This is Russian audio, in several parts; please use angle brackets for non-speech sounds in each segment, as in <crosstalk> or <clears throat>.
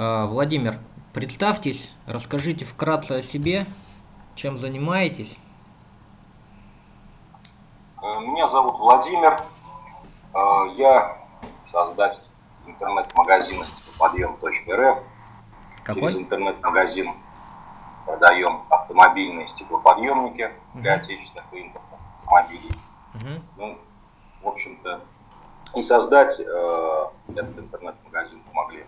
А, Владимир, представьтесь, расскажите вкратце о себе, чем занимаетесь. Э, Меня зовут Владимир. Э, Я создатель интернет-магазина стеклоподъем.рф. Через Какой? интернет-магазин продаем автомобильные стеклоподъемники для отечественных и импортных автомобилей. Мгм. Ну, в общем-то, и создать э, этот интернет-магазин помогли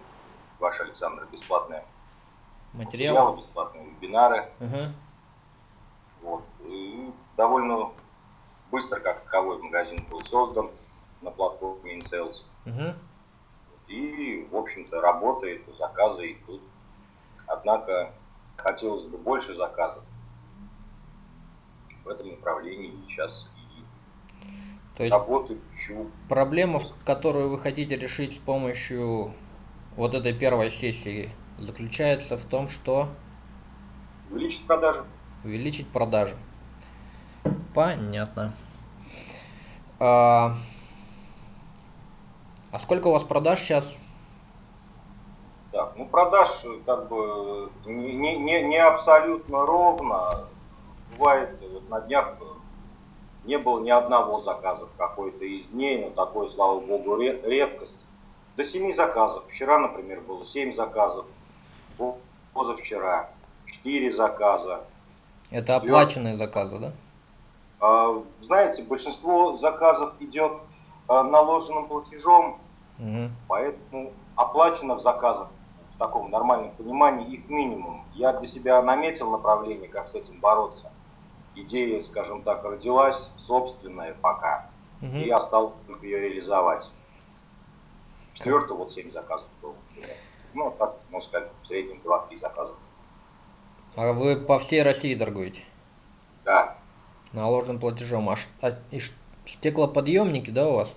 ваши, Александр, бесплатные Материал? материалы, бесплатные вебинары. Ага. Вот. И довольно быстро, как таковой, магазин был создан на платформе InSales. Мгм. И, в общем-то, работает, заказы идут. Однако хотелось бы больше заказов. В этом направлении сейчас и То есть работаю, проблема, которую вы хотите решить с помощью вот этой первой сессии, заключается в том, что Увеличить продажи. увеличить продажи. Понятно. А, а сколько у вас продаж сейчас? Так, ну продаж как бы не, не, не, абсолютно ровно. Бывает, вот на днях не было ни одного заказа в какой-то из дней, но такое, слава богу, ре- редкость. До семи заказов. Вчера, например, было семь заказов. По- Позавчера четыре заказа. Это оплаченные заказы, да? А, Знаете, большинство заказов идет а, наложенным платежом, Мгм. Поэтому оплаченных заказов в таком нормальном понимании их минимум. Я для себя наметил направление, как с этим бороться. Идея, скажем так, родилась собственная пока. Мгм. И я стал ее реализовать. Четвертый вот 7 заказов было. Ну, так, можно сказать, в среднем 2-3 заказа. А вы по всей России торгуете? Да, Наложенным платежом. А, а и стеклоподъемники, да, у вас?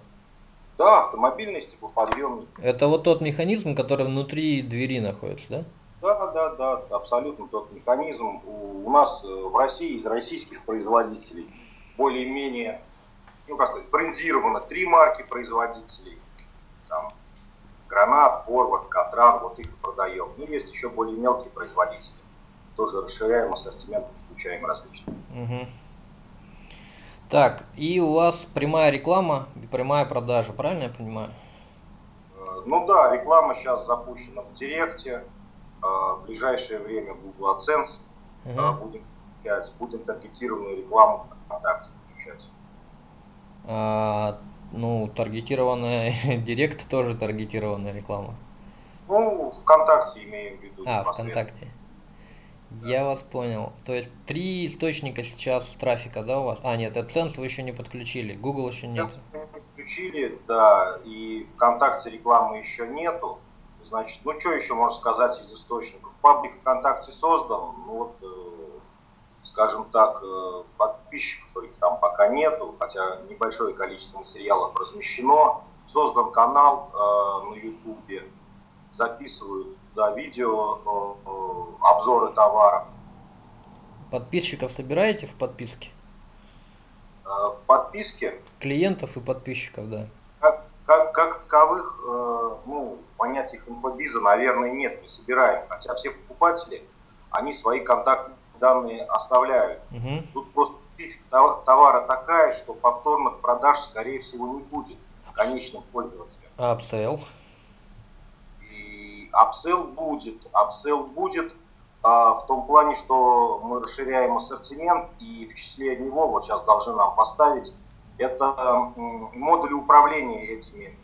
да, автомобильный стеклоподъемник. Это вот тот механизм, который внутри двери находится, да? Да, да, да, абсолютно тот механизм. У, у нас э, в России из российских производителей более-менее, ну как сказать, брендировано три марки производителей. Там Гранат, Форвард, Катран, вот их и продаем. Ну, есть еще более мелкие производители. Тоже расширяем ассортимент, включаем различные. Мгм. Так, и у вас прямая реклама и прямая продажа, правильно я понимаю? Э, Ну да, реклама сейчас запущена в Директе. Э, В ближайшее время Google AdSense Мгм. будем, будем таргетированную рекламу ВКонтакте включать. А, ну, таргетированная <laughs> директ тоже таргетированная реклама. Ну, ВКонтакте имеем в виду. А. ВКонтакте. Я вас понял. То есть три источника сейчас трафика, да, у вас? А, нет, AdSense вы еще не подключили, Google еще нет. Подключили, да, и ВКонтакте рекламы еще нету. Значит, ну что еще можно сказать из источников? Паблик ВКонтакте создан, ну вот, э, скажем так, э, подписчиков их там пока нету, хотя небольшое количество материалов размещено. Создан канал э, на Ютубе, записывают да, видео, э, э, обзоры товаров. Подписчиков собираете в подписке? Э, подписки Клиентов и подписчиков, да. Как, как, как таковых, э, ну, понятий инфобиза, наверное, нет, не собираем. Хотя все покупатели, они свои контактные данные оставляют. Мгм. Тут просто товарка такая, что повторных продаж, скорее всего, не будет конечным пользователям. А upsell? И upsell будет. Upsell будет а, в том плане, что мы расширяем ассортимент, и в числе него, вот сейчас должны нам поставить, это модули управления этими,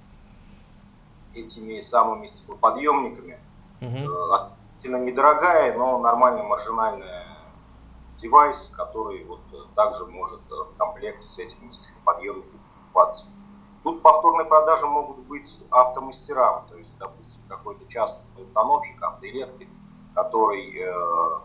этими самыми стеклоподъемниками. Мгм. Э, Относительно недорогая, но нормальная маржинальная девайс, который вот э, также может э, в комплекте с этими стеклоподъемниками покупаться. Тут повторные продажи могут быть автомастерам, то есть, допустим, какой-то частный установщик, автоэлектрик, который э,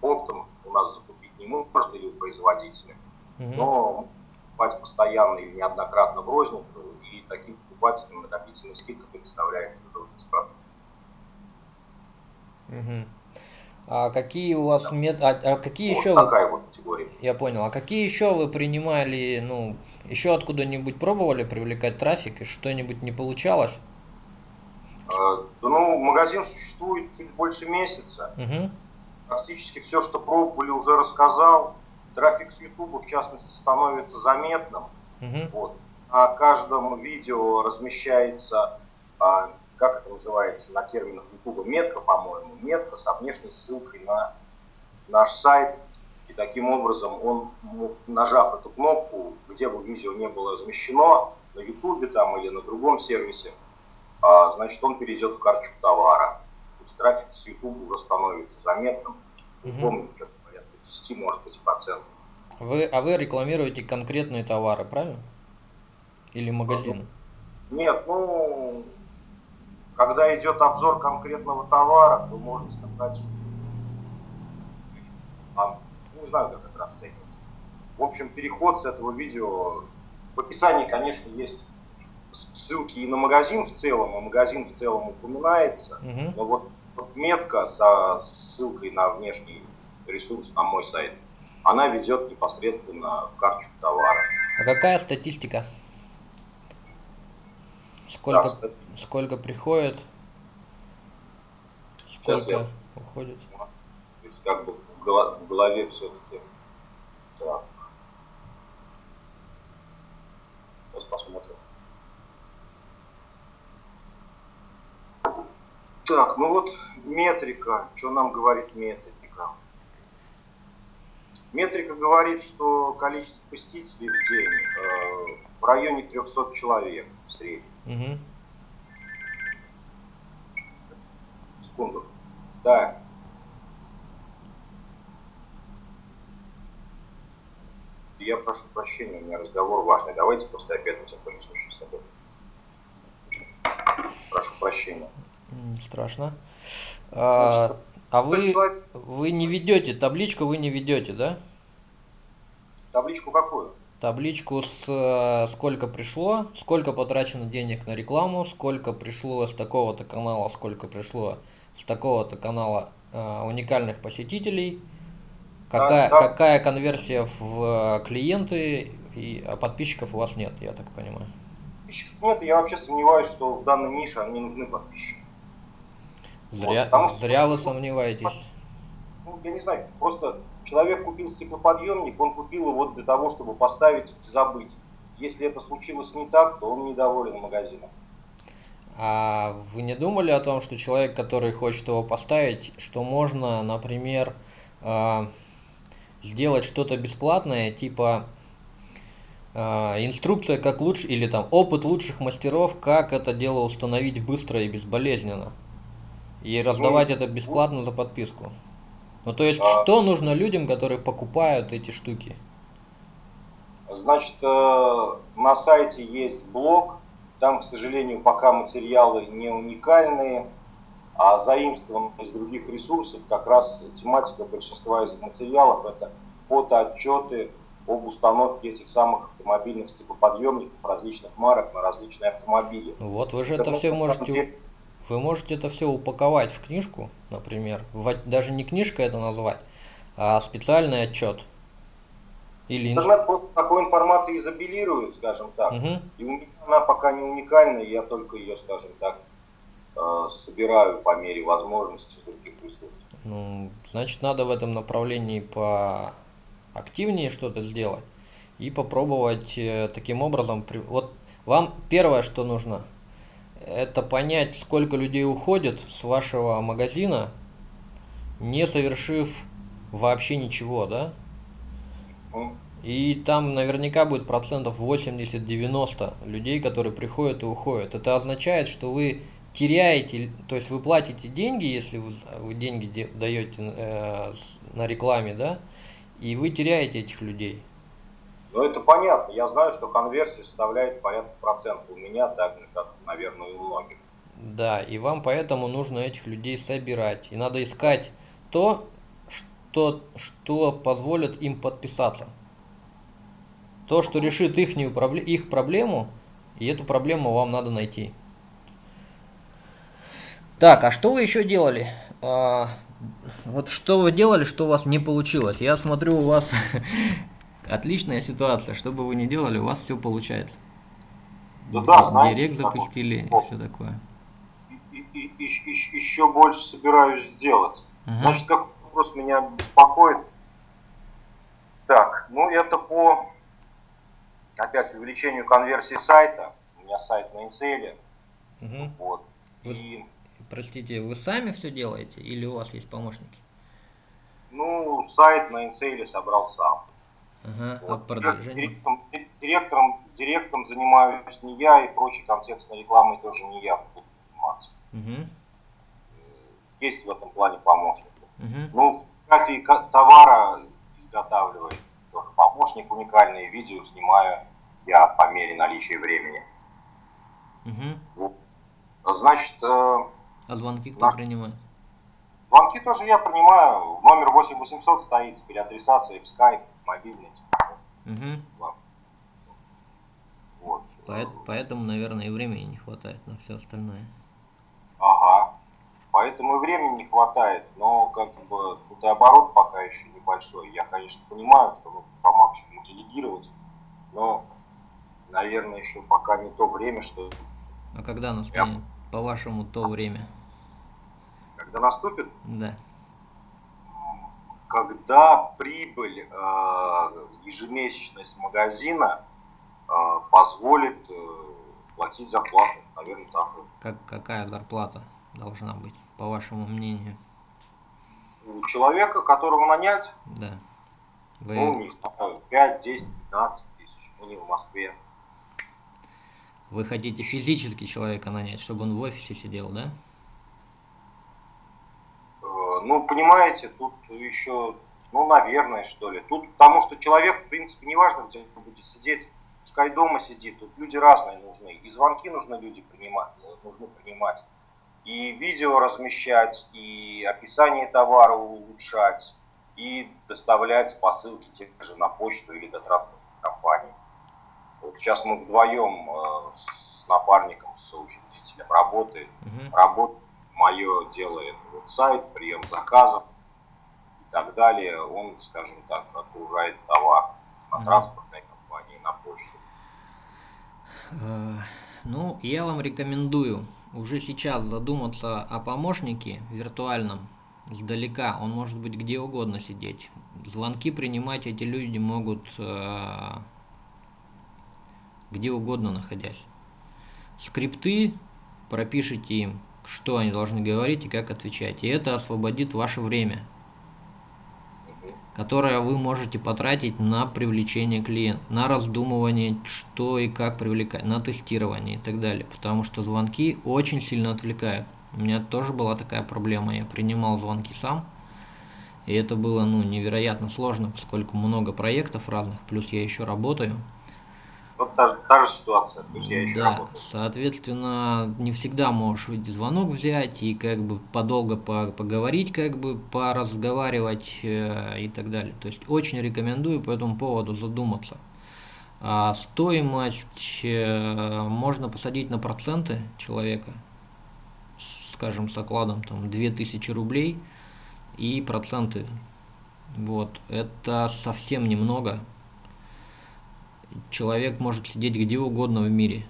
оптом у нас закупить не может или у производителя, Мгм. но покупать постоянно и неоднократно в розницу, и таким покупателям накопительная скидка представляет это бесплатно. А какие у вас мет... а, а какие Вот еще вы... такая вот категория. Я понял. А какие еще вы принимали, ну, еще откуда-нибудь пробовали привлекать трафик и что-нибудь не получалось? Да ну, магазин существует чуть больше месяца. Угу. Практически все, что пробовали, уже рассказал. Трафик с YouTube, в частности, становится заметным. Угу. Вот. На каждом видео размещается, а, как это называется на терминах YouTube, метка, по-моему, метка со внешней ссылкой на наш сайт. И таким образом он, ну, нажав эту кнопку, где бы видео не было размещено, на YouTube там или на другом сервисе, а, значит он перейдет в карточку товара. То есть трафик с YouTube уже становится заметным. Мгм. помню, что-то порядка 10, может быть, процентов. Вы, а вы рекламируете конкретные товары, правильно? Или магазин? Нет, ну, когда идет обзор конкретного товара, то можно сказать, что... А, не знаю, как это расценивать. В общем, переход с этого видео... В описании, конечно, есть ссылки и на магазин в целом, и магазин в целом упоминается, Угу. но вот, вот метка со ссылкой на внешний ресурс, на мой сайт, она ведет непосредственно в карточку товара. А какая статистика? Да, Сколько, кстати, сколько приходит? Сколько я- уходит? Как бы в голо- в голове все-таки. Так. Сейчас посмотрим. Так, ну вот метрика. Что нам говорит метрика? Метрика говорит, что количество посетителей в день э, в районе 300 человек в среднем. Угу. Секунду. Так. Я прошу прощения, у меня разговор важный. Давайте просто опять случай с собой. Прошу прощения. Страшно. А, а вы, вы не ведете, табличку вы не ведете, да? Табличку какую? Табличку с э, сколько пришло, сколько потрачено денег на рекламу, сколько пришло с такого-то канала, сколько пришло с такого-то канала э, уникальных посетителей, какая, да. какая конверсия в э, клиенты, и, а подписчиков у вас нет, я так понимаю. Подписчиков нет, я вообще сомневаюсь, что в данной нише они нужны подписчики. Зря, потому что- зря вы сомневаетесь. Ну, я не знаю, просто человек купил стеклоподъемник, он купил его для того, чтобы поставить и забыть. Если это случилось не так, то он недоволен магазином. А вы не думали о том, что человек, который хочет его поставить, что можно, например, э, сделать что-то бесплатное, типа э, инструкция, как лучше, или там опыт лучших мастеров, как это дело установить быстро и безболезненно, и раздавать это бесплатно за подписку. Ну то есть, А. что нужно людям, которые покупают эти штуки? Значит, э, на сайте есть блог, там, к сожалению, пока материалы не уникальные, а заимствованы из других ресурсов. Как раз тематика большинства из материалов это фотоотчеты об установке этих самых автомобильных стеклоподъемников различных марок на различные автомобили. Вот вы же это Потому все можете деле, Вы можете это все упаковать в книжку, например. Даже не книжка это назвать, а специальный отчет. Или Интернет просто такой информацией изобилирует, скажем так. Мгм. И у меня она пока не уникальная, я только ее, скажем так, э, собираю по мере возможности других ресурсов. Ну, значит, надо в этом направлении поактивнее что-то сделать и попробовать э, таким образом. Вот вам первое, что нужно, это понять, сколько людей уходит с вашего магазина, не совершив вообще ничего, да? И там наверняка будет процентов 80-90 людей, которые приходят и уходят. Это означает, что вы теряете, то есть вы платите деньги, если вы, вы деньги де- даете э, на рекламе, да, и вы теряете этих людей. Ну, это понятно. Я знаю, что конверсия составляет порядка процентов у меня, так же, как, наверное, у многих. Да, и вам поэтому нужно этих людей собирать. И надо искать то, что, что позволит им подписаться. То, что решит ихнюю, их проблему, и эту проблему вам надо найти. Так, а что вы еще делали? А, вот что вы делали, что у вас не получилось? Я смотрю, у вас отличная ситуация. Что бы вы ни делали, у вас все получается. Да, да, знаете, Директ запустили и все такое. И, и- и, еще больше собираюсь сделать. Мгм. Значит, как вопрос меня беспокоит. Так, ну это по, опять, увеличению конверсии сайта. У меня сайт на Инцеле. Мгм. Вот. Вы- И, Простите, вы сами все делаете или у вас есть помощники? ну, сайт на Инцеле собрал сам. Ага, а Вот. продвижение? Директором, директором, директором занимаюсь не я, и прочей контекстной рекламой тоже не я буду заниматься. Угу, Есть в этом плане помощник. Угу, Ну, фотографии ка- товара изготавливает тоже помощник, уникальные видео снимаю я по мере наличия времени. угу. Значит, э, А звонки кто Наш- принимает? звонки тоже я принимаю. Номер 8800 стоит с переадресацией в Skype, мобильный. Угу. Вот. Поэтому, наверное, и времени не хватает на все остальное. Поэтому и времени не хватает, но как бы тут и оборот пока еще небольшой. Я, конечно, понимаю, что нужно по максимуму делегировать, но, наверное, еще пока не то время, что А когда настанет, по-вашему, то время? когда наступит, Да. когда прибыль э, ежемесячная с магазина э, позволит э, платить зарплату, наверное, так. Как, какая зарплата должна быть, по вашему мнению? У человека, которого нанять, Да. ну, Вы, не знаю, 5, 10, 15 тысяч, ну, не в Москве. вы хотите физически человека нанять, чтобы он в офисе сидел, да? Э, Ну, понимаете, тут еще, ну, наверное, что ли. Тут потому что человек, в принципе, не важно, где он будет сидеть, пускай дома сидит, тут люди разные нужны. И звонки нужно люди принимать, нужно принимать. И видео размещать, и описание товара улучшать, и доставлять посылки те же на почту или до транспортной компании. Вот сейчас мы вдвоем э, с напарником, с соучредителем работаем. Угу. Работа мое дело это вот сайт, прием заказов и так далее. Он, скажем так, отгружает товар на Мгм. транспортной компании, на почту. Э, Ну, я вам рекомендую уже сейчас задуматься о помощнике виртуальном издалека. Он может быть где угодно сидеть. Звонки принимать эти люди могут э, где угодно находясь. Скрипты пропишите им, что они должны говорить и как отвечать. И это освободит ваше время. Которое вы можете потратить на привлечение клиента, на раздумывание, что и как привлекать, на тестирование и так далее. Потому что звонки очень сильно отвлекают. У меня тоже была такая проблема. Я принимал звонки сам. И это было ну, невероятно сложно, поскольку много проектов разных, плюс я еще работаю. Вот та, та же ситуация, то есть я еще Да, работаю. соответственно, не всегда можешь ведь звонок взять и как бы подолго по- поговорить, как бы поразговаривать э, и так далее. То есть очень рекомендую по этому поводу задуматься. А стоимость э, можно посадить на проценты человека, скажем, с окладом там 2000 рублей и проценты. Вот, это совсем немного, человек может сидеть где угодно в мире.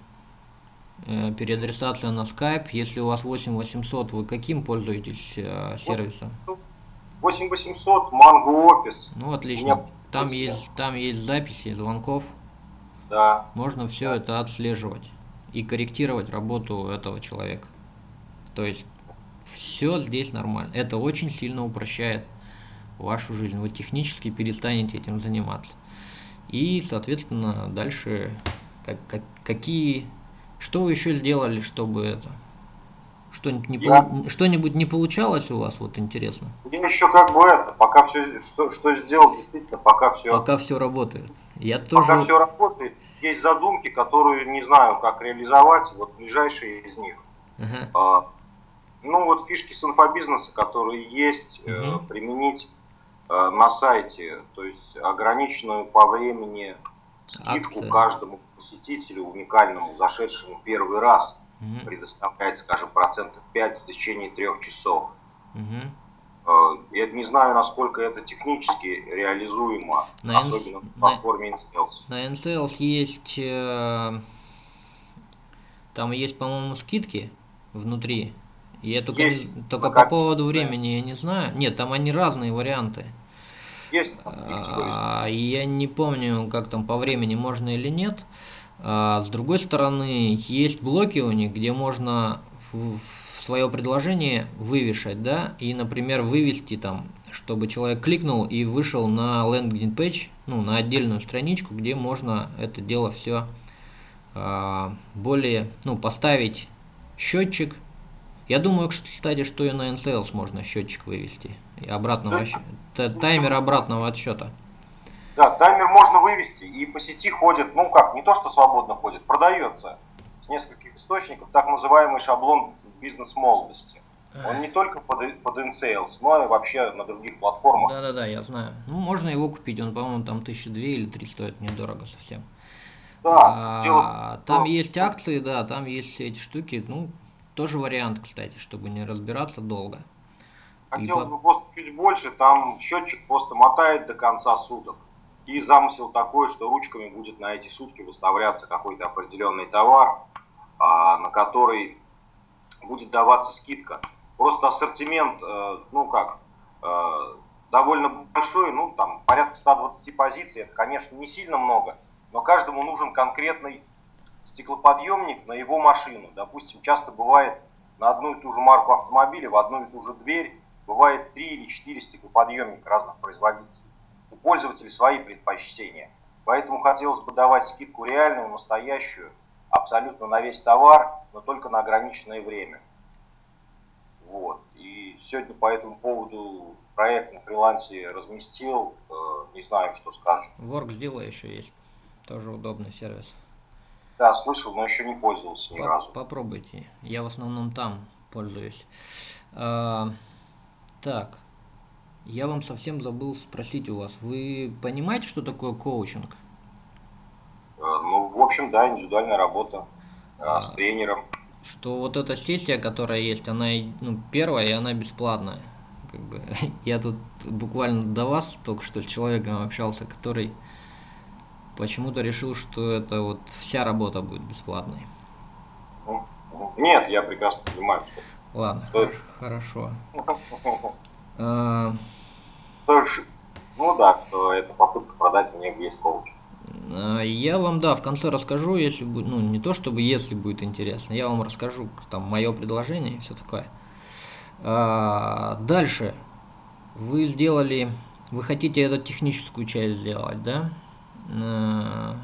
Э, Переадресация на Skype. Если у вас 8800, вы каким пользуетесь э, сервисом? 8800, Mango Office, Ну, отлично. меня Там есть, там есть записи звонков. да. Можно все это отслеживать и корректировать работу этого человека. То есть все здесь нормально. Это очень сильно упрощает вашу жизнь. Вы технически перестанете этим заниматься. И, соответственно, дальше как, как- какие, что вы еще сделали, чтобы это, что-нибудь не, Я- что-нибудь не получалось у вас, вот интересно. Я еще как бы это, пока все, что, что сделал, действительно, пока все, Пока все работает. Я пока тоже, все работает, есть задумки, которые не знаю, как реализовать, вот ближайшие из них. Ага, А, Ну вот фишки с инфобизнеса, которые есть, э, Мгм. применить э, на сайте, то есть ограниченную по времени скидку Акция. каждому посетителю уникальному, зашедшему первый раз, мгм, предоставляет, скажем, процентов 5 в течение трех часов. Э, Я не знаю, насколько это технически реализуемо, На особенно в на- платформе InSales. На NSales есть, э, там есть, по-моему, скидки внутри, Я только, есть, только по поводу времени я не знаю. Нет, там они разные варианты. Есть. А, я не помню, как там по времени можно или нет. А, с другой стороны, есть блоки у них, где можно в, свое предложение вывешать, да, и, например, вывести там, чтобы человек кликнул и вышел на лендинг пейдж, ну, на отдельную страничку, где можно это дело все а, более, ну, поставить счетчик. Я думаю, кстати, что и на NSales можно счетчик вывести. Обратного, таймер обратного отсчета. Да, таймер можно вывести, и по сети ходит, ну как, не то что свободно ходит, продается с нескольких источников так называемый шаблон бизнес-молодости. Он не только под, под InSales, но и вообще на других платформах. Да-да-да, я знаю. Ну, можно его купить, он, по-моему, там тысячи две или три стоит, недорого совсем. Да, а, дело... Там есть акции, да, там есть все эти штуки, ну, тоже вариант, кстати, чтобы не разбираться долго. Хотел бы просто чуть больше, там счетчик просто мотает до конца суток. И замысел такой, что ручками будет на эти сутки выставляться какой-то определенный товар, а, на который будет даваться скидка. Просто ассортимент, э, ну как, э, довольно большой, ну там порядка 120 позиций, это, конечно, не сильно много, но каждому нужен конкретный стеклоподъемник на его машину. Допустим, часто бывает на одну и ту же марку автомобиля, в одну и ту же дверь, бывает 3 или 4 стеклоподъемника разных производителей у пользователей свои предпочтения. Поэтому хотелось бы давать скидку реальную, настоящую, абсолютно на весь товар, но только на ограниченное время. Вот. И сегодня по этому поводу проект на фрилансе разместил, э, не знаю, что скажешь. Work сделай еще есть, тоже удобный сервис. Да, слышал, но еще не пользовался ни По разу. Попробуйте, я в основном там пользуюсь. Так, я вам совсем забыл спросить у вас. Вы понимаете, что такое коучинг? Э, ну, в общем, да, индивидуальная работа э, а, с тренером. Что вот эта сессия, которая есть, она ну, первая, и она бесплатная. Как бы, <laughs> я тут буквально до вас только что с человеком общался, который почему-то решил, что это вот вся работа будет бесплатной. Ну, нет, я прекрасно понимаю, что... Ладно, что... хорошо. <laughs> А, ну да, что это попытка продать мне весь коуч. А, я вам, да, в конце расскажу, если будет, ну, не то чтобы, если будет интересно, я вам расскажу, там, мое предложение и все такое. А, дальше. Вы сделали, вы хотите эту техническую часть сделать, да? А...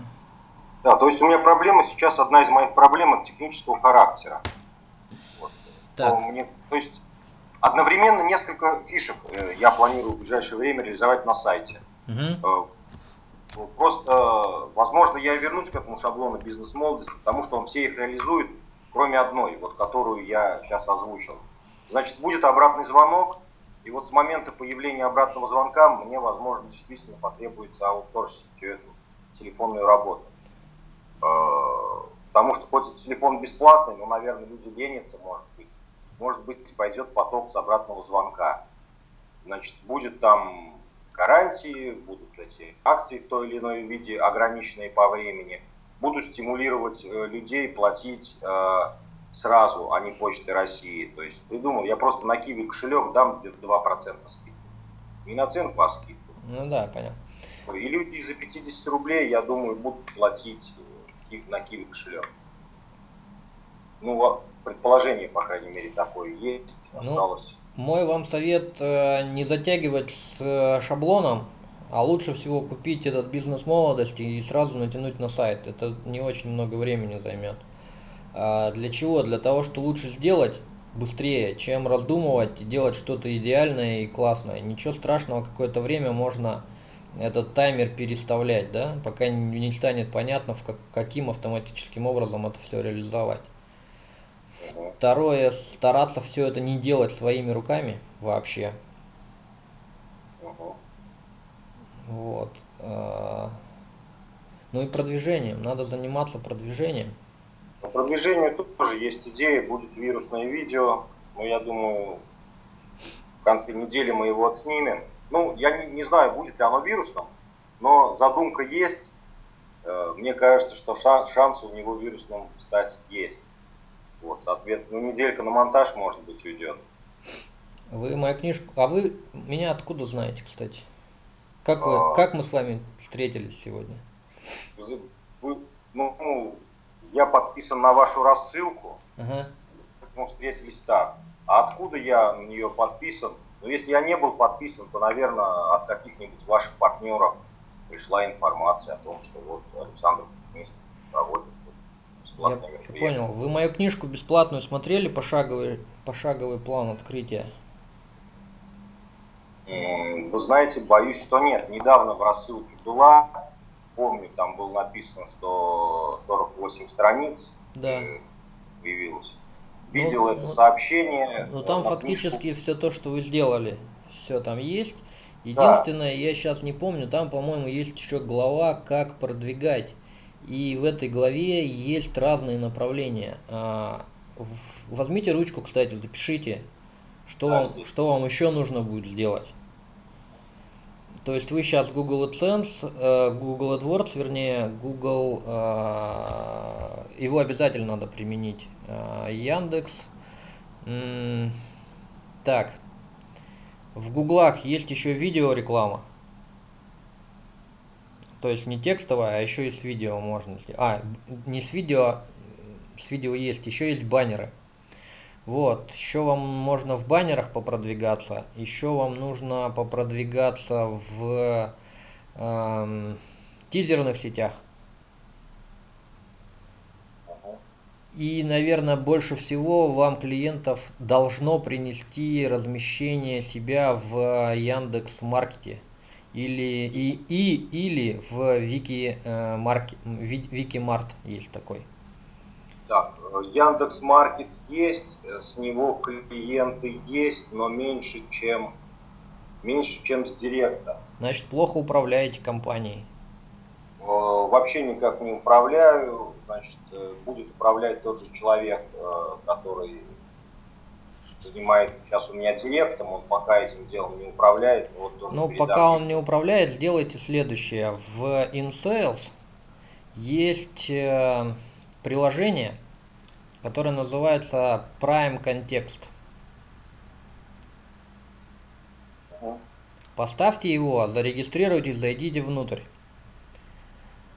Да, то есть у меня проблема сейчас, одна из моих проблем, это технического характера. Так. Мне, то есть Одновременно несколько фишек э, я планирую в ближайшее время реализовать на сайте. Uh-huh. Просто, возможно, я вернусь к этому шаблону бизнес-молодости, потому что он все их реализует, кроме одной, вот которую я сейчас озвучил. Значит, будет обратный звонок, и вот с момента появления обратного звонка мне, возможно, действительно потребуется аутсорсить всю эту телефонную работу. Потому что хоть телефон бесплатный, но, наверное, люди ленятся, может может быть, пойдет поток с обратного звонка. Значит, будет там гарантии, будут эти акции в той или иной виде, ограниченные по времени, будут стимулировать э, людей платить э, сразу, а не почтой России. То есть придумал, я просто на Киви кошелек дам где-то 2% скидку. Не на ценку, а скидку. Ну да, понятно. И люди за 50 рублей, я думаю, будут платить э, на Киви кошелек. Ну, предположение, по крайней мере, такое есть, ну, осталось. Мой вам совет э, не затягивать с э, шаблоном, а лучше всего купить этот бизнес молодости и сразу натянуть на сайт. Это не очень много времени займет. А для чего? Для того, что лучше сделать быстрее, чем раздумывать и делать что-то идеальное и классное. Ничего страшного, какое-то время можно этот таймер переставлять, да, пока не станет понятно, в как, каким автоматическим образом это все реализовать. Второе, стараться все это не делать своими руками вообще. Вот. А, ну и продвижением. Надо заниматься продвижением. По продвижению тут тоже есть идея, будет вирусное видео, но я думаю, в конце недели мы его отснимем. Ну, я не, не знаю, будет ли оно вирусным, но задумка есть. Э, мне кажется, что шанс у него вирусным стать есть. Вот, соответственно, неделька на монтаж, может быть, уйдет. Вы мою книжку... А вы меня откуда знаете, кстати? Как, вы, А. как мы с вами встретились сегодня? Вы- вы- ну, ну, я подписан на вашу рассылку, Ага. мы встретились так. А откуда я на нее подписан? Ну, если я не был подписан, то, наверное, от каких-нибудь ваших партнеров пришла информация о том, что вот Александр Кузьминский проводит Я, я понял. Вы мою книжку бесплатную смотрели, пошаговый, пошаговый план открытия? Вы знаете, боюсь, что нет. Недавно в рассылке была, помню, там было написано, что 48 страниц Да. э, появилось. Видел Ну, это ну, сообщение. Ну там фактически все то, что вы сделали, все там есть. Единственное, я сейчас не помню, там, по-моему, есть еще глава, как продвигать. И в этой главе есть разные направления. А, Возьмите ручку, кстати, запишите, что вам, что вам еще нужно будет сделать. То есть вы сейчас Google AdSense, э, Google AdWords, вернее, Google, э, его обязательно надо применить. Э, Яндекс. Так. В Гуглах есть еще видеореклама. То есть не текстовая, а еще и с видео можно. А, не с видео, с видео есть, еще есть баннеры. Вот, еще вам можно в баннерах попродвигаться, еще вам нужно попродвигаться в эм, тизерных сетях. И, наверное, больше всего вам клиентов должно принести размещение себя в Яндекс Маркете или и, и или в Вики э, Марке- Ви- Викимарт есть такой. Так, Яндекс Маркет есть, с него клиенты есть, но меньше, чем меньше, чем с Директа. Значит, плохо управляете компанией. Э, Вообще никак не управляю, значит, э, будет управлять тот же человек, э, который занимает сейчас у меня директом, он пока этим делом не управляет. Вот тоже Ну, передам пока он не управляет, сделайте следующее. В InSales есть э, приложение, которое называется Prime Context. Поставьте его, зарегистрируйтесь, зайдите внутрь.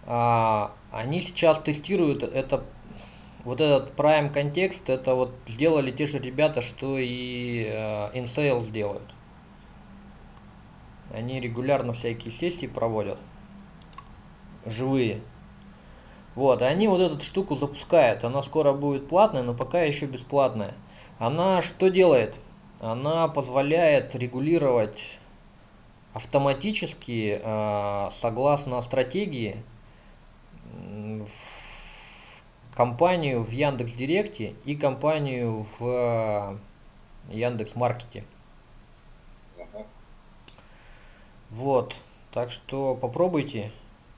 А, они сейчас тестируют это, вот этот Prime контекст, это вот сделали те же ребята, что и э, InSales делают. Они регулярно всякие сессии проводят, живые. Вот, и они вот эту штуку запускают. Она скоро будет платная, но пока еще бесплатная. Она что делает? Она позволяет регулировать автоматически, э, согласно стратегии, компанию в Яндекс Директе и компанию в Яндекс Маркете. Мгм. Вот, так что попробуйте,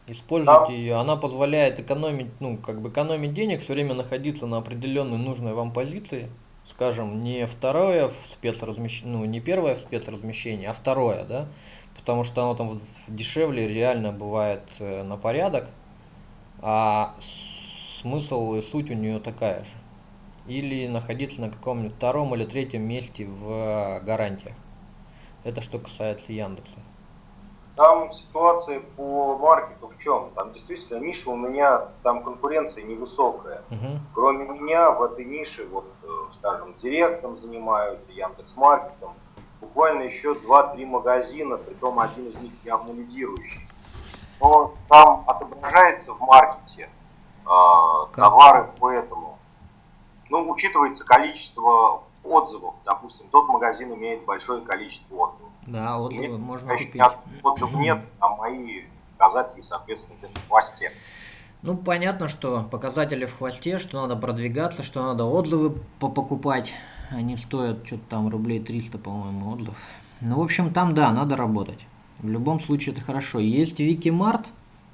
используйте ее. Она позволяет экономить, ну, как бы экономить денег, все время находиться на определенной нужной вам позиции. Скажем, не второе в спецразмещении, ну, не первое в спецразмещении, а второе, да, потому что оно там дешевле реально бывает э, на порядок, а смысл и суть у нее такая же. Или находиться на каком-нибудь втором или третьем месте в гарантиях. Это что касается Яндекса. Там ситуация по маркету в чем? Там действительно ниша у меня, там конкуренция невысокая. Мгм. Кроме меня в этой нише, вот, э, скажем, директом занимаются, Яндекс Маркетом, буквально еще 2-3 магазина, притом один из них явно лидирующий. Но там отображается в маркете Как? товары по этому. Ну, учитывается количество отзывов. Допустим, тот магазин имеет большое количество отзывов. Да, отзывы Нет, можно Конечно, купить. отзывов нет, а мои показатели, соответственно, где-то в хвосте. Ну, понятно, что показатели в хвосте, что надо продвигаться, что надо отзывы по- покупать. Они стоят что-то там рублей 300, по-моему, отзыв. Ну, в общем, там, да, надо работать. В любом случае это хорошо. Есть Викимарт,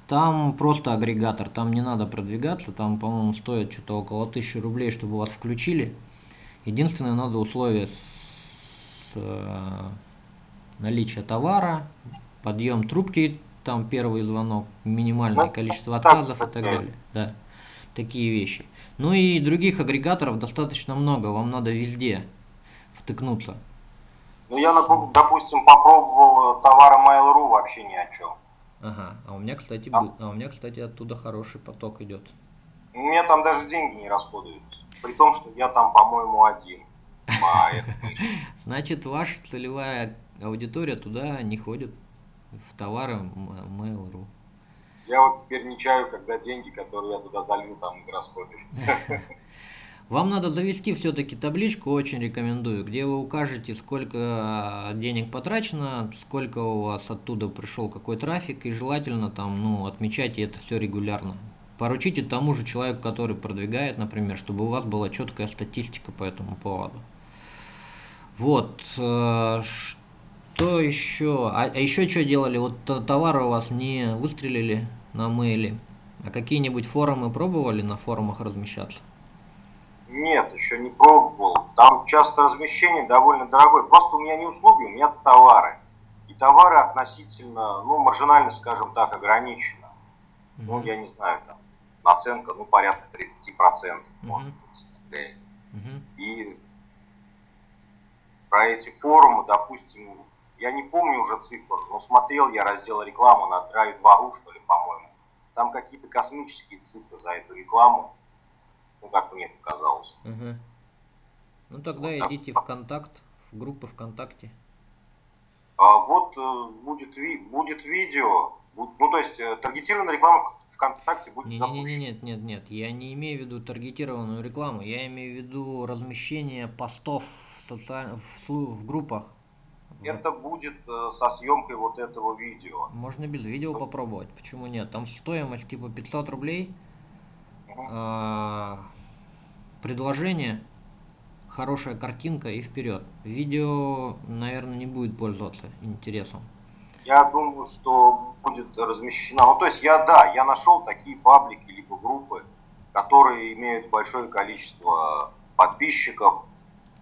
там просто агрегатор, там не надо продвигаться, там, по-моему, стоит что-то около 1000 рублей, чтобы вас включили. Единственное, надо условие с э, наличие товара, подъем трубки, там первый звонок, минимальное Ну, количество отказов и так так, далее. Да, такие вещи. Ну и других агрегаторов достаточно много, вам надо везде втыкнуться. Ну я, допустим, попробовал товары Mail.ru вообще ни о чем. Ага, а у меня, кстати, а? а у меня, кстати, оттуда хороший поток идет. У меня там даже деньги не расходуются. При том, что я там, по-моему, один. <laughs> Значит, ваша целевая аудитория туда не ходит в товары Mail.ru. Я вот теперь не чаю, когда деньги, которые я туда залил, там расходуются. <laughs> Вам надо завести все-таки табличку, очень рекомендую, где вы укажете, сколько денег потрачено, сколько у вас оттуда пришел какой трафик, и желательно там, ну, отмечайте это все регулярно. Поручите тому же человеку, который продвигает, например, чтобы у вас была четкая статистика по этому поводу. Вот. Э, что еще? А, а еще что делали? Вот товары у вас не выстрелили на мейле. А какие-нибудь форумы пробовали на форумах размещаться? Нет, еще не пробовал. Там часто размещение довольно дорогое. Просто у меня не услуги, у меня товары. И товары относительно, ну, маржинально, скажем так, ограничены. Mm-hmm. Ну, я не знаю, там, наценка, ну, порядка 30%, mm-hmm. может быть. Mm-hmm. И про эти форумы, допустим, я не помню уже цифр, но смотрел я раздел рекламы на Drive2.ru, что ли, по-моему. Там какие-то космические цифры за эту рекламу ну, как мне показалось. Угу. Ну, тогда вот идите так. в контакт, в группы ВКонтакте. А вот э, будет, ви, будет видео, ну, то есть э, таргетированная реклама ВКонтакте будет не, не, не, нет, нет, нет, я не имею в виду таргетированную рекламу, я имею в виду размещение постов в, социаль... в, в группах. Это вот. будет э, со съемкой вот этого видео. Можно без видео ну. попробовать, почему нет? Там стоимость типа 500 рублей, а, предложение, хорошая картинка и вперед. Видео, наверное, не будет пользоваться интересом. Я думаю, что будет размещено. Ну, то есть я, да, я нашел такие паблики либо группы, которые имеют большое количество подписчиков.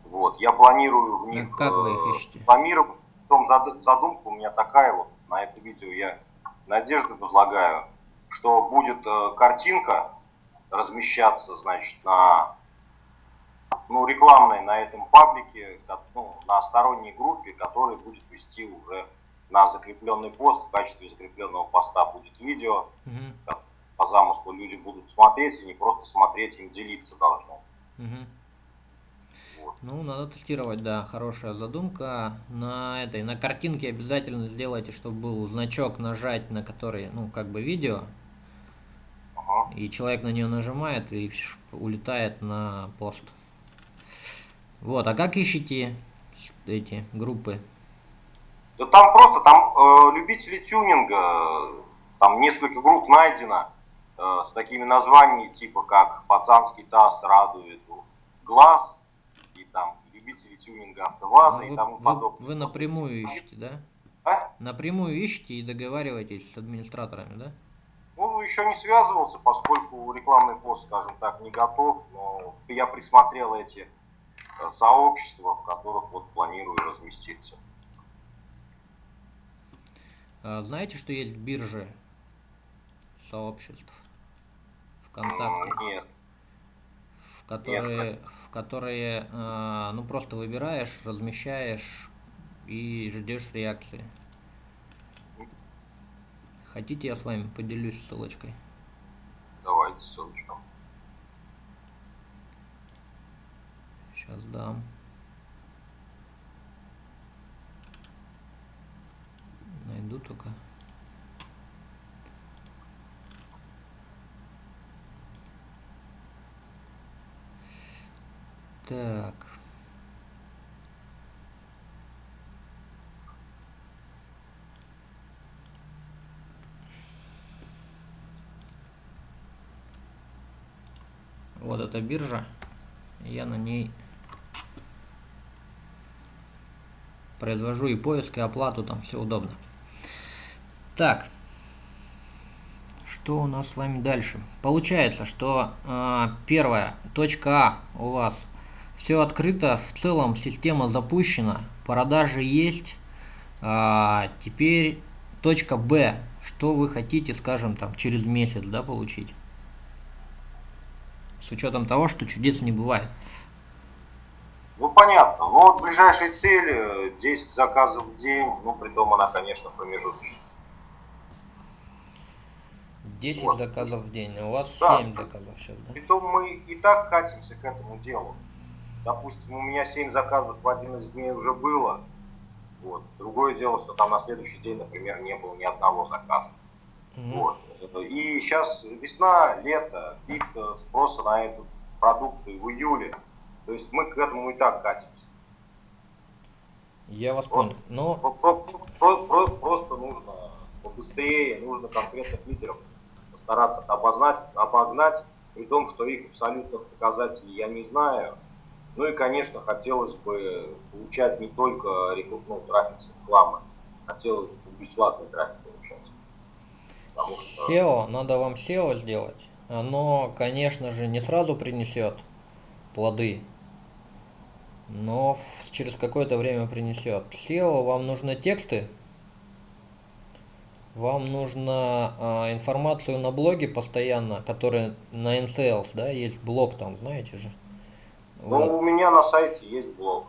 Вот, я планирую в них... как вы их э, ищете? Планирую, том задумка у меня такая вот, на это видео я надежду возлагаю, что будет э, картинка, размещаться, значит, на ну, рекламной на этом паблике, ну, на сторонней группе, которая будет вести уже на закрепленный пост, в качестве закрепленного поста будет видео, угу. по замыслу люди будут смотреть, и не просто смотреть, им делиться должны. Угу. Вот. Ну, надо тестировать, да, хорошая задумка. На этой, на картинке обязательно сделайте, чтобы был значок, нажать на который, ну, как бы видео, и человек на нее нажимает и улетает на пост. Вот, а как ищете эти группы? Да там просто, там э, любители тюнинга, там несколько групп найдено э, с такими названиями, типа как «Пацанский таз радует глаз», и там любители тюнинга автоваза а и вы, тому вы, подобное. Вы напрямую ищете, да? А? Напрямую ищете и договариваетесь с администраторами, да? Еще не связывался, поскольку рекламный пост, скажем так, не готов, но я присмотрел эти э, сообщества, в которых вот планирую разместиться. А знаете, что есть биржи сообществ ВКонтакте? Нет. В которые, Нет. в которые э, ну просто выбираешь, размещаешь и ждешь реакции. Хотите, я с вами поделюсь ссылочкой? Давайте ссылочку. Сейчас дам. Найду только. Так. Вот эта биржа. Я на ней произвожу и поиск, и оплату, там все удобно. Так, что у нас с вами дальше? Получается, что э, первая точка А у вас все открыто, в целом система запущена, продажи есть. А, теперь точка Б, что вы хотите, скажем, там через месяц, да, получить? С учетом того, что чудес не бывает. Ну, понятно. Ну, вот ближайшая цель 10 заказов в день, ну, при том она, конечно, промежуточная. 10 вот. заказов в день, а у вас да. 7 заказов сейчас, да? Притом мы и так катимся к этому делу. Допустим, у меня 7 заказов в один из дней уже было. Вот. Другое дело, что там на следующий день, например, не было ни одного заказа. Mm-hmm. Вот. И сейчас весна, лето, пик спроса на этот продукт в июле. То есть мы к этому и так катимся. Я вас понял. Но... Просто нужно побыстрее, нужно конкретных лидеров стараться обознать, обогнать, при том, что их абсолютных показателей я не знаю. Ну и, конечно, хотелось бы получать не только рекрутную трафик с рекламы, хотелось бы бесплатный трафик. SEO, надо вам SEO сделать. Оно, конечно же, не сразу принесет плоды, но через какое-то время принесет. SEO вам нужны тексты, вам нужно а, информацию на блоге постоянно, которая на NCLs, да, есть блог там, знаете же. Ну, вот. у меня на сайте есть блог,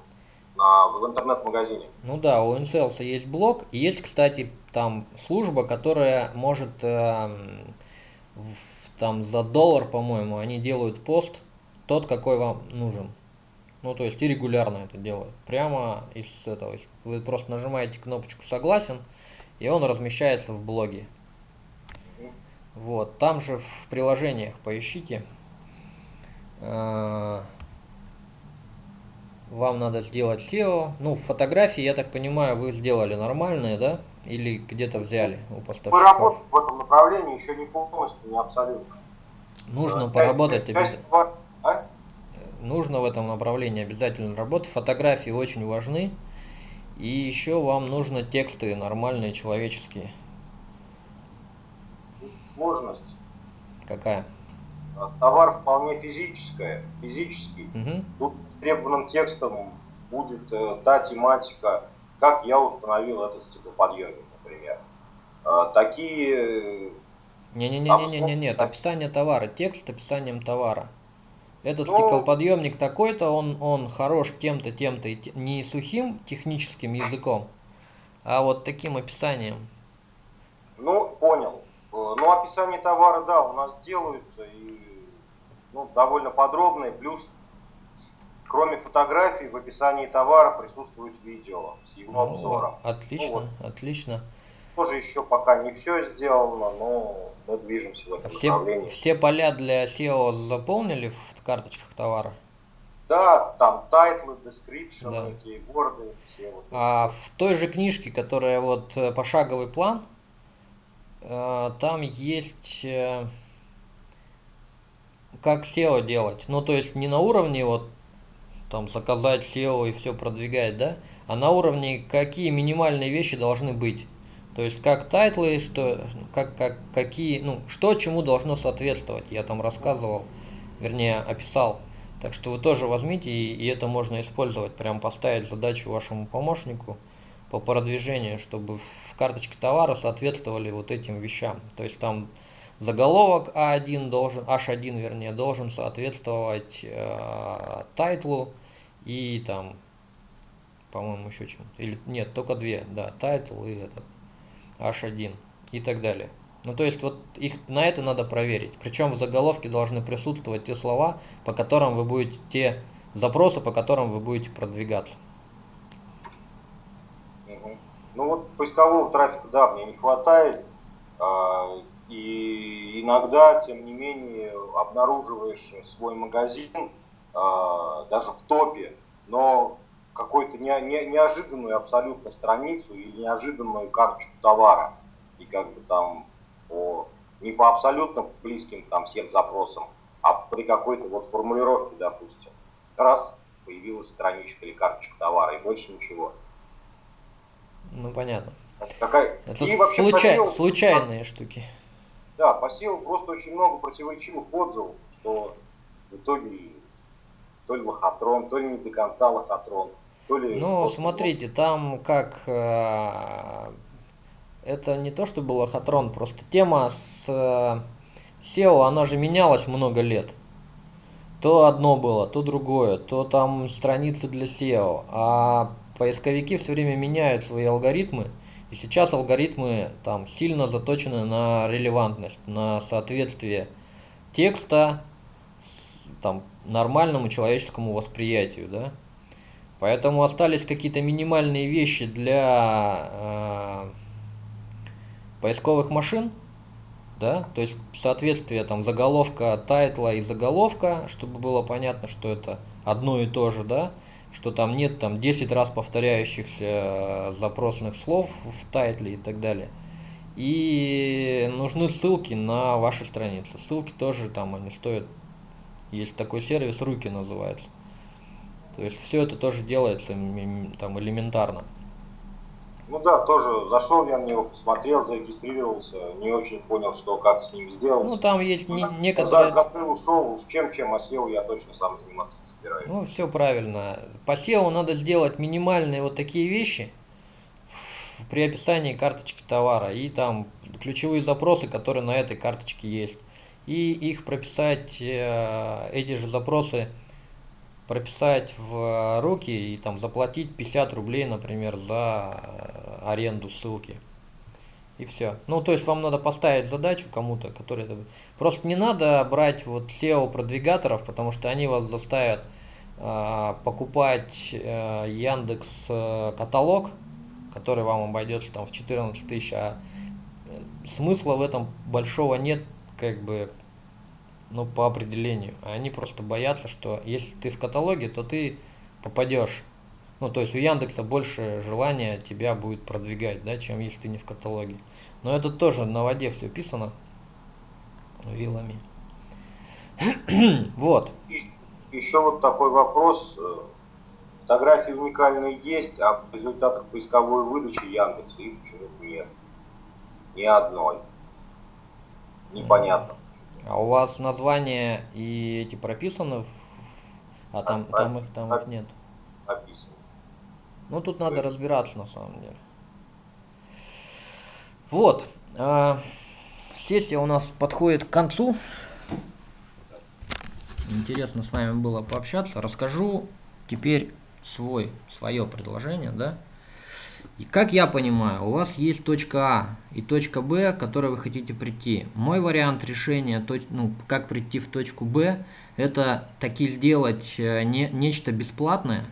на, в интернет-магазине. Ну да, у NCLs есть блог, есть, кстати, там служба, которая может э, там за доллар, по-моему, они делают пост, тот, какой вам нужен. Ну, то есть и регулярно это делают. Прямо из этого. Вы просто нажимаете кнопочку «Согласен», и он размещается в блоге. Вот, там же в приложениях поищите. Вам надо сделать SEO. Ну, фотографии, я так понимаю, вы сделали нормальные, да? Или где-то взяли у поставщиков? Мы работаем в этом направлении еще не полностью, не абсолютно. Нужно а, поработать обязательно. А? Нужно в этом направлении обязательно работать. Фотографии очень важны. И еще вам нужно тексты нормальные, человеческие. Сложность. Какая? Товар вполне физическая, физический. Угу. Тут требованным текстом будет э, та тематика, как я установил этот стеклоподъемник, например. Э, такие... Не-не-не-не-не, нет, описание товара, текст описанием товара. Этот ну, стеклоподъемник такой-то, он, он хорош тем-то, тем-то, не сухим техническим языком, а вот таким описанием. Ну, понял. Ну, описание товара, да, у нас делаются, и ну, довольно подробные, плюс кроме фотографий в описании товара присутствует видео с его ну, обзором. Отлично, ну, вот. отлично. Тоже еще пока не все сделано, но мы движемся в этом все, направлении. Все поля для SEO заполнили в карточках товара? Да, там title ы, description, да. keyword ы, все вот. А в той же книжке, которая вот э, пошаговый план, э, там есть э, как SEO делать. Ну, то есть не на уровне вот там заказать SEO и все продвигать, да, а на уровне какие минимальные вещи должны быть. То есть как title ы, что, как, как, какие, ну, что чему должно соответствовать, я там рассказывал вернее, описал. Так что вы тоже возьмите, и, и это можно использовать, прям поставить задачу вашему помощнику по продвижению, чтобы в карточке товара соответствовали вот этим вещам. То есть там заголовок А1 должен, H1 вернее, должен соответствовать э, title у и там, по-моему, еще чем-то. Или нет, только две, да, title и этот H1 и так далее. Ну, то есть, вот их на это надо проверить. Причем в заголовке должны присутствовать те слова, по которым вы будете, те запросы, по которым вы будете продвигаться. Ну вот поискового трафика, да, мне не хватает. А, и иногда, тем не менее, обнаруживаешь свой магазин а, даже в топе, но какую-то не, не, неожиданную абсолютно страницу или неожиданную карточку товара. И как бы там по, не по абсолютно близким там всем запросам, а при какой-то вот формулировке, допустим. Раз появилась страничка или карточка товара, и больше ничего. Ну, понятно. Какая... Это и вообще случай... посел... случайные штуки. Да, посел просто очень много противоречивых отзывов, что в итоге то ли лохотрон, то ли не до конца лохотрон, то ли... Ну, смотрите, там как э, это не то, что был лохотрон, просто тема с э, SEO, она же менялась много лет. то одно было, то другое, то там страницы для SEO, а поисковики все время меняют свои алгоритмы, и сейчас алгоритмы там сильно заточены на релевантность, на соответствие текста там нормальному человеческому восприятию, да. Поэтому остались какие-то минимальные вещи для э, поисковых машин, да, то есть соответствие там заголовка тайтла и заголовка, чтобы было понятно, что это одно и то же, да, что там нет там 10 раз повторяющихся э, запросных слов в тайтле и так далее. И нужны ссылки на ваши страницы. Ссылки тоже там они стоят. Есть такой сервис, руки называется. То есть все это тоже делается там элементарно. Ну да, тоже зашел я на него, посмотрел, зарегистрировался, не очень понял, что как с ним сделать. Ну там есть не, некоторые... Закрыл, ушел, уж чем, чем, а SEO я точно сам заниматься не собираюсь. Ну все правильно. По SEO надо сделать минимальные вот такие вещи при описании карточки товара и там ключевые запросы, которые на этой карточке есть. И их прописать, э, эти же запросы прописать в руки и там заплатить 50 рублей, например, за э, аренду ссылки. И все. Ну, то есть вам надо поставить задачу кому-то, который это... Просто не надо брать вот SEO продвигаторов, потому что они вас заставят э, покупать э, Яндекс э, каталог, который вам обойдется там в 14 тысяч, а э, смысла в этом большого нет, как бы ну, по определению. Они просто боятся, что если ты в каталоге, то ты попадешь. Ну, то есть у Яндекса больше желания тебя будет продвигать, да, чем если ты не в каталоге. Но это тоже на воде все писано вилами. <clears throat> вот. Еще вот такой вопрос. Фотографии уникальные есть, а в результатах поисковой выдачи Яндекса их нет. Ни одной. Непонятно. А у вас названия и эти прописаны? А там, а, там их там их нет. Описано. Ну тут надо разбираться на самом деле. Вот. А, сессия у нас подходит к концу. Интересно с вами было пообщаться. Расскажу теперь свой, свое предложение, да. И как я понимаю, у вас есть точка А и точка Б, к которой вы хотите прийти. Мой вариант решения, ну, как прийти в точку Б, это таки сделать э, не, нечто бесплатное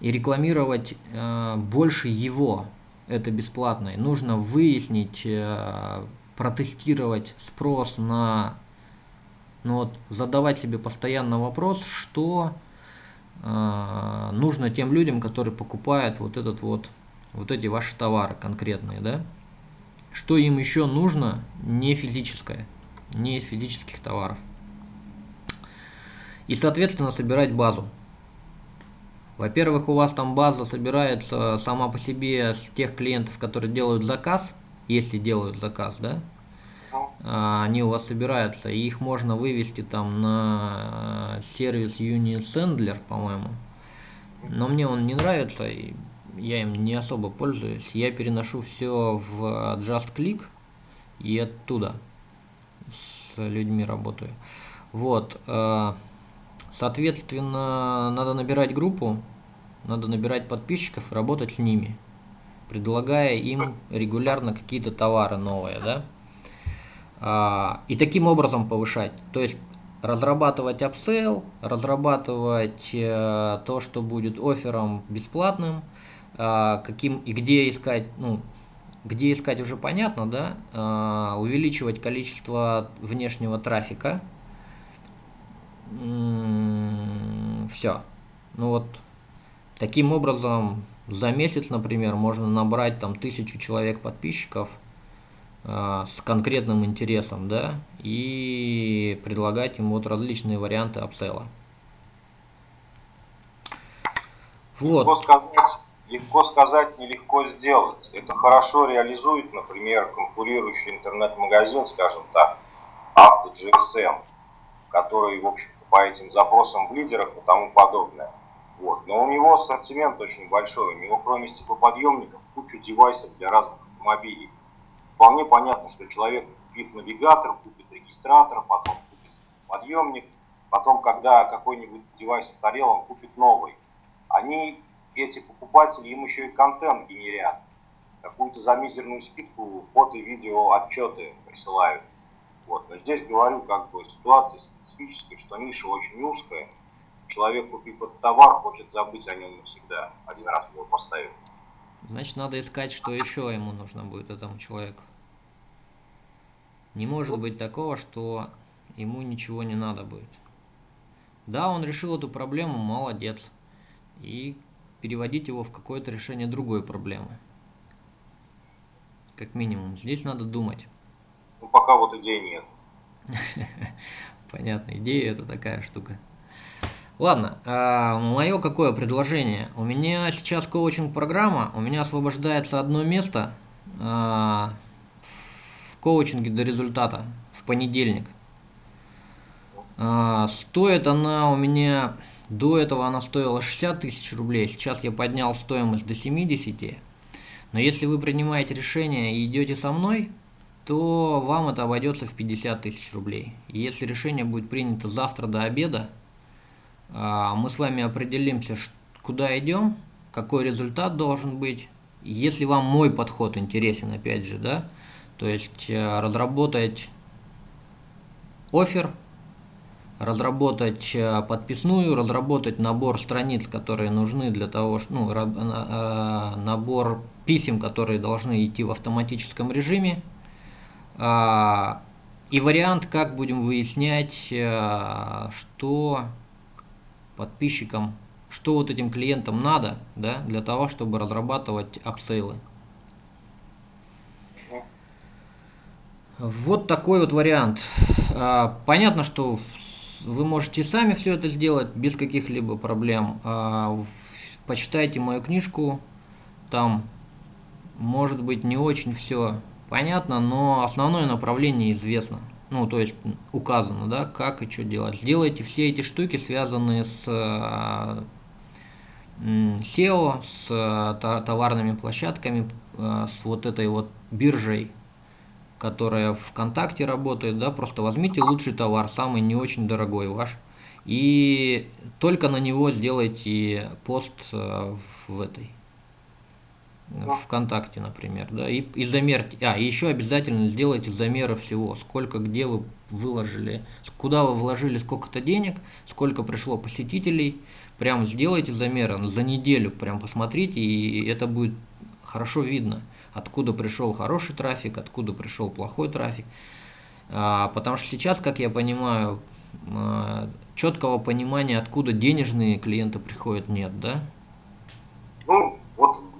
и рекламировать э, больше его, это бесплатное. Нужно выяснить, э, протестировать спрос на, ну вот, задавать себе постоянно вопрос, что нужно тем людям, которые покупают вот этот вот, вот эти ваши товары конкретные, да? Что им еще нужно не физическое, не из физических товаров. И, соответственно, собирать базу. Во-первых, у вас там база собирается сама по себе с тех клиентов, которые делают заказ, если делают заказ, да? А, они у вас собираются, и их можно вывести там на сервис Unisendler, по-моему. Но мне он не нравится, и я им не особо пользуюсь. Я переношу все в JustClick и оттуда с людьми работаю. Вот. А, соответственно, надо набирать группу, надо набирать подписчиков и работать с ними, предлагая им регулярно какие-то товары новые, да. А, и таким образом повышать. То есть разрабатывать upsell, разрабатывать э, то, что будет оффером бесплатным, а, каким и где искать, ну, где искать уже понятно, да, а, увеличивать количество внешнего трафика. Все. Ну вот, таким образом, за месяц, например, можно набрать там тысячу человек подписчиков – с конкретным интересом, да, и предлагать им вот различные варианты апсела. Вот. Легко сказать, легко сказать, нелегко сделать. Это хорошо реализует, например, конкурирующий интернет-магазин, скажем так, Авто GSM, который, в общем-то, по этим запросам в лидерах и тому подобное. Вот. Но у него ассортимент очень большой. У него, кроме стеклоподъемников, кучу девайсов для разных автомобилей вполне понятно, что человек купит навигатор, купит регистратор, потом купит подъемник, Потом, когда какой-нибудь девайс устарел, он купит новый. Они, эти покупатели, им еще и контент генерят. Какую-то за мизерную скидку фото и видео отчеты присылают. Вот. Но здесь говорю, как бы ситуация специфическая, что ниша очень узкая. Человек, купив этот товар, хочет забыть о нем навсегда. Один раз его поставил. Значит, надо искать, что еще ему нужно будет этому человеку. Не может быть такого, что ему ничего не надо будет. Да, он решил эту проблему, молодец. И переводить его в какое-то решение другой проблемы. Как минимум. Здесь надо думать. Ну, пока вот идей нет. <laughs> Понятно, идея это такая штука. Ладно, а мое какое предложение? У меня сейчас коучинг-программа, у меня освобождается одно место а, в коучинге до результата в понедельник. А, стоит она у меня, до этого она стоила 60 тысяч рублей, сейчас я поднял стоимость до 70. Но если вы принимаете решение и идете со мной, то вам это обойдется в 50 тысяч рублей. Если решение будет принято завтра до обеда, мы с вами определимся, куда идем, какой результат должен быть. Если вам мой подход интересен, опять же, да, то есть э, разработать офер, разработать э, подписную, разработать набор страниц, которые нужны для того, что, ну, э, набор писем, которые должны идти в автоматическом режиме, а, и вариант, как будем выяснять, что подписчикам, что вот этим клиентам надо, да, для того, чтобы разрабатывать апсейлы. Вот такой вот вариант. А, понятно, что вы можете сами все это сделать без каких-либо проблем. А, почитайте мою книжку, там может быть не очень все понятно, но основное направление известно ну, то есть указано, да, как и что делать. Сделайте все эти штуки, связанные с SEO, с товарными площадками, э, с вот этой вот биржей, которая ВКонтакте работает, да, просто возьмите лучший товар, самый не очень дорогой ваш, и только на него сделайте пост э, в этой ВКонтакте, например, да, и, и замерьте, а, еще обязательно сделайте замеры всего, сколько где вы выложили, куда вы вложили сколько-то денег, сколько пришло посетителей, прям сделайте замеры за неделю, прям посмотрите, и это будет хорошо видно, откуда пришел хороший трафик, откуда пришел плохой трафик, а, потому что сейчас, как я понимаю, а, четкого понимания, откуда денежные клиенты приходят, нет, да?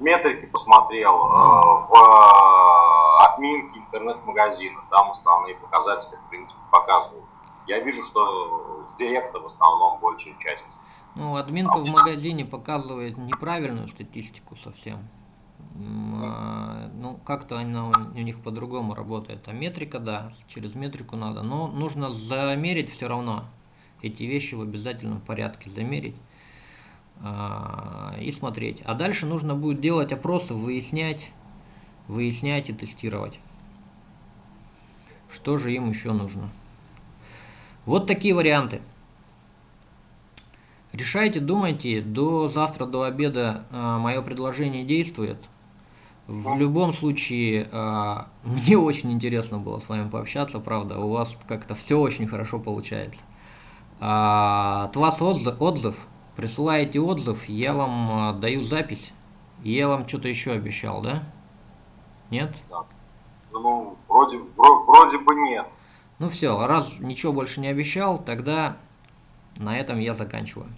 В метрике посмотрел, э, в админке интернет-магазина, там основные показатели, в принципе, показывают. Я вижу, что в директа в основном большая часть. Ну, админка в магазине показывает неправильную статистику совсем. А, ну, как-то она у них по-другому работает. А метрика, да, через метрику надо. Но нужно замерить все равно. Эти вещи в обязательном порядке замерить. А, и смотреть. А дальше нужно будет делать опросы, выяснять, выяснять и тестировать. Что же им еще нужно. Вот такие варианты. Решайте, думайте. До завтра, до обеда а, мое предложение действует. В любом случае, а, мне очень интересно было с вами пообщаться, правда. У вас как-то все очень хорошо получается. От вас отзыв, присылаете отзыв, я вам э, даю запись. Я вам что-то еще обещал, да? Нет? Да. Ну, вроде, вроде бы нет. Ну все, раз ничего больше не обещал, тогда на этом я заканчиваю.